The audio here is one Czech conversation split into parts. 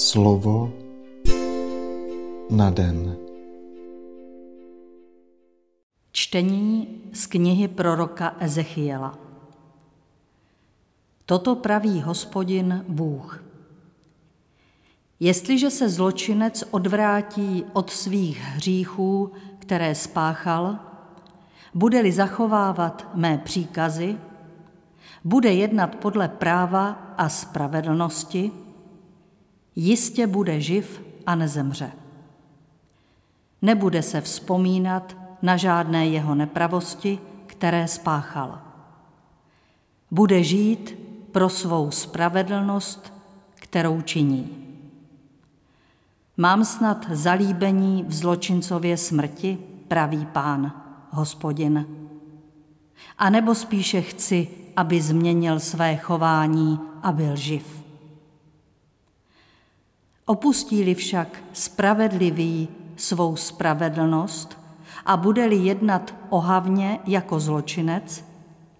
Slovo na den. Čtení z knihy proroka Ezechiela. Toto praví hospodin Bůh. Jestliže se zločinec odvrátí od svých hříchů, které spáchal, bude-li zachovávat mé příkazy, bude jednat podle práva a spravedlnosti, jistě bude živ a nezemře. Nebude se vzpomínat na žádné jeho nepravosti, které spáchal. Bude žít pro svou spravedlnost, kterou činí. Mám snad zalíbení v zločincově smrti, pravý pán, hospodin. A nebo spíše chci, aby změnil své chování a byl živ. Opustí-li však spravedlivý svou spravedlnost a bude-li jednat ohavně jako zločinec,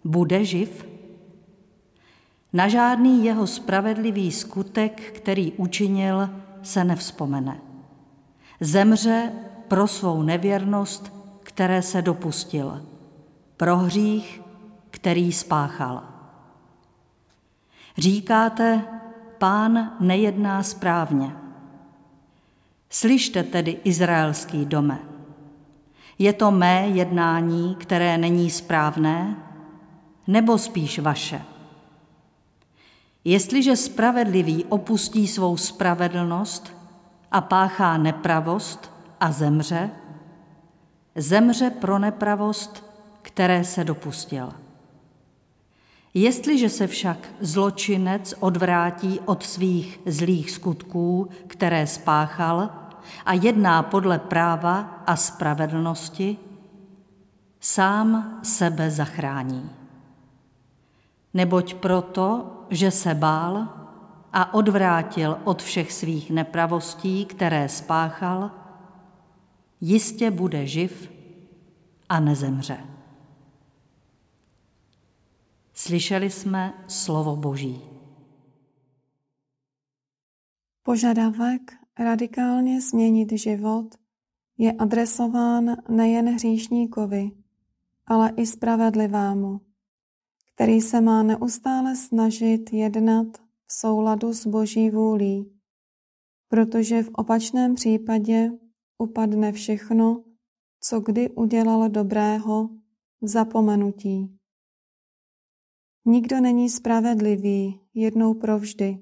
bude živ? Na žádný jeho spravedlivý skutek, který učinil, se nevzpomene. Zemře pro svou nevěrnost, které se dopustil, pro hřích, který spáchal. Říkáte, pán nejedná správně. Slyšte tedy, izraelský dome. Je to mé jednání, které není správné, nebo spíš vaše? Jestliže spravedlivý opustí svou spravedlnost a páchá nepravost a zemře, zemře pro nepravost, které se dopustil. Jestliže se však zločinec odvrátí od svých zlých skutků, které spáchal, a jedná podle práva a spravedlnosti, sám sebe zachrání. Neboť proto, že se bál a odvrátil od všech svých nepravostí, které spáchal, jistě bude živ a nezemře. Slyšeli jsme slovo Boží. Požadavek radikálně změnit život je adresován nejen hříšníkovi, ale i spravedlivému, který se má neustále snažit jednat v souladu s Boží vůlí, protože v opačném případě upadne všechno, co kdy udělal dobrého v zapomenutí. Nikdo není spravedlivý jednou provždy.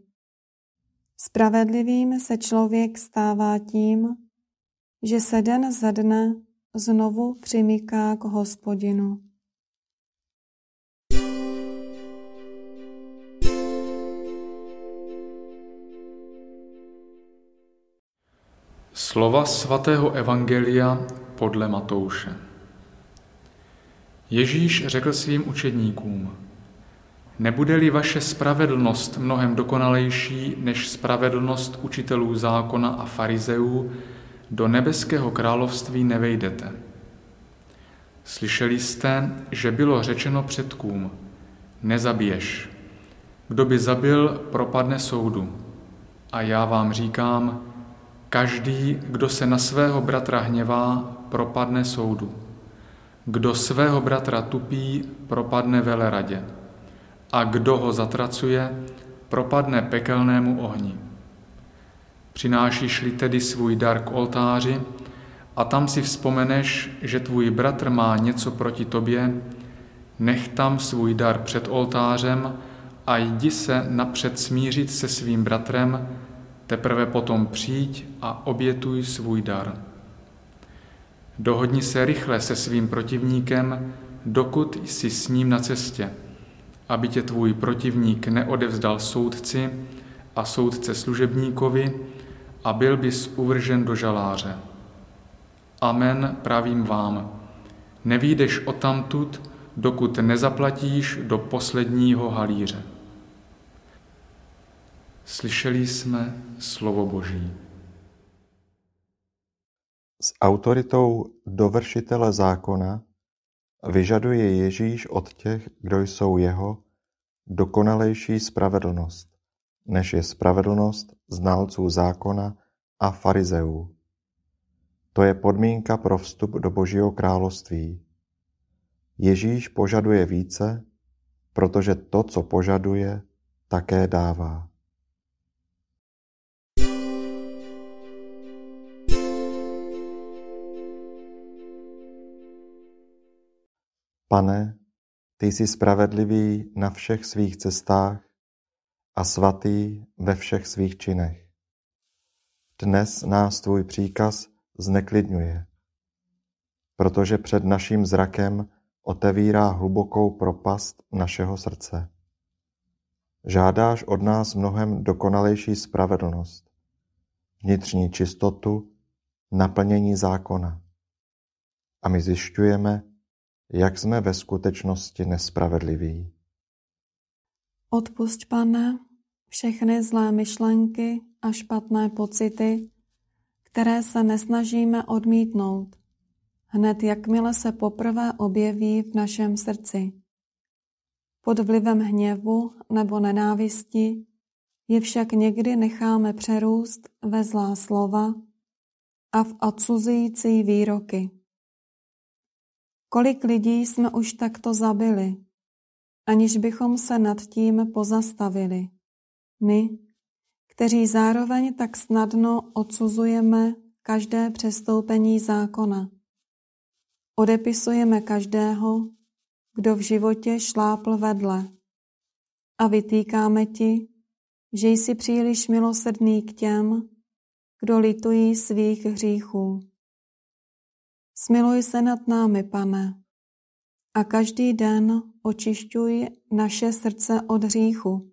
Spravedlivým se člověk stává tím, že se den za dne znovu přimyká k hospodinu. Slova svatého Evangelia podle Matouše. Ježíš řekl svým učedníkům, Nebude-li vaše spravedlnost mnohem dokonalejší než spravedlnost učitelů zákona a farizeů, do nebeského království nevejdete. Slyšeli jste, že bylo řečeno předkům, nezabiješ. Kdo by zabil, propadne soudu. A já vám říkám, každý, kdo se na svého bratra hněvá, propadne soudu. Kdo svého bratra tupí, propadne veleradě a kdo ho zatracuje, propadne pekelnému ohni. Přinášíš-li tedy svůj dar k oltáři a tam si vzpomeneš, že tvůj bratr má něco proti tobě, nech tam svůj dar před oltářem a jdi se napřed smířit se svým bratrem, teprve potom přijď a obětuj svůj dar. Dohodni se rychle se svým protivníkem, dokud jsi s ním na cestě – aby tě tvůj protivník neodevzdal soudci a soudce služebníkovi a byl bys uvržen do žaláře. Amen, pravím vám, nevídeš tamtud, dokud nezaplatíš do posledního halíře. Slyšeli jsme slovo Boží. S autoritou dovršitele zákona Vyžaduje Ježíš od těch, kdo jsou jeho, dokonalejší spravedlnost, než je spravedlnost znalců zákona a farizeů. To je podmínka pro vstup do Božího království. Ježíš požaduje více, protože to, co požaduje, také dává. Pane, ty jsi spravedlivý na všech svých cestách a svatý ve všech svých činech. Dnes nás tvůj příkaz zneklidňuje, protože před naším zrakem otevírá hlubokou propast našeho srdce. Žádáš od nás mnohem dokonalejší spravedlnost, vnitřní čistotu, naplnění zákona. A my zjišťujeme, jak jsme ve skutečnosti nespravedliví. Odpusť, pane, všechny zlé myšlenky a špatné pocity, které se nesnažíme odmítnout, hned jakmile se poprvé objeví v našem srdci. Pod vlivem hněvu nebo nenávisti je však někdy necháme přerůst ve zlá slova a v odsuzující výroky. Kolik lidí jsme už takto zabili, aniž bychom se nad tím pozastavili. My, kteří zároveň tak snadno odsuzujeme každé přestoupení zákona. Odepisujeme každého, kdo v životě šlápl vedle a vytýkáme ti, že jsi příliš milosrdný k těm, kdo litují svých hříchů. Smiluj se nad námi, pane, a každý den očišťuj naše srdce od hříchu,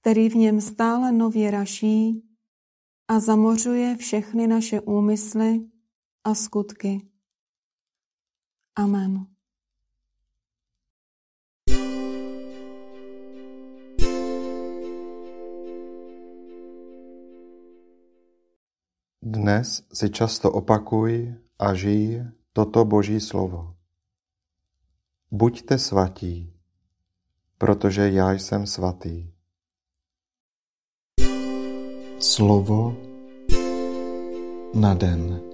který v něm stále nově raší a zamořuje všechny naše úmysly a skutky. Amen. Dnes si často opakuj a žij toto Boží slovo. Buďte svatí, protože já jsem svatý. Slovo na den.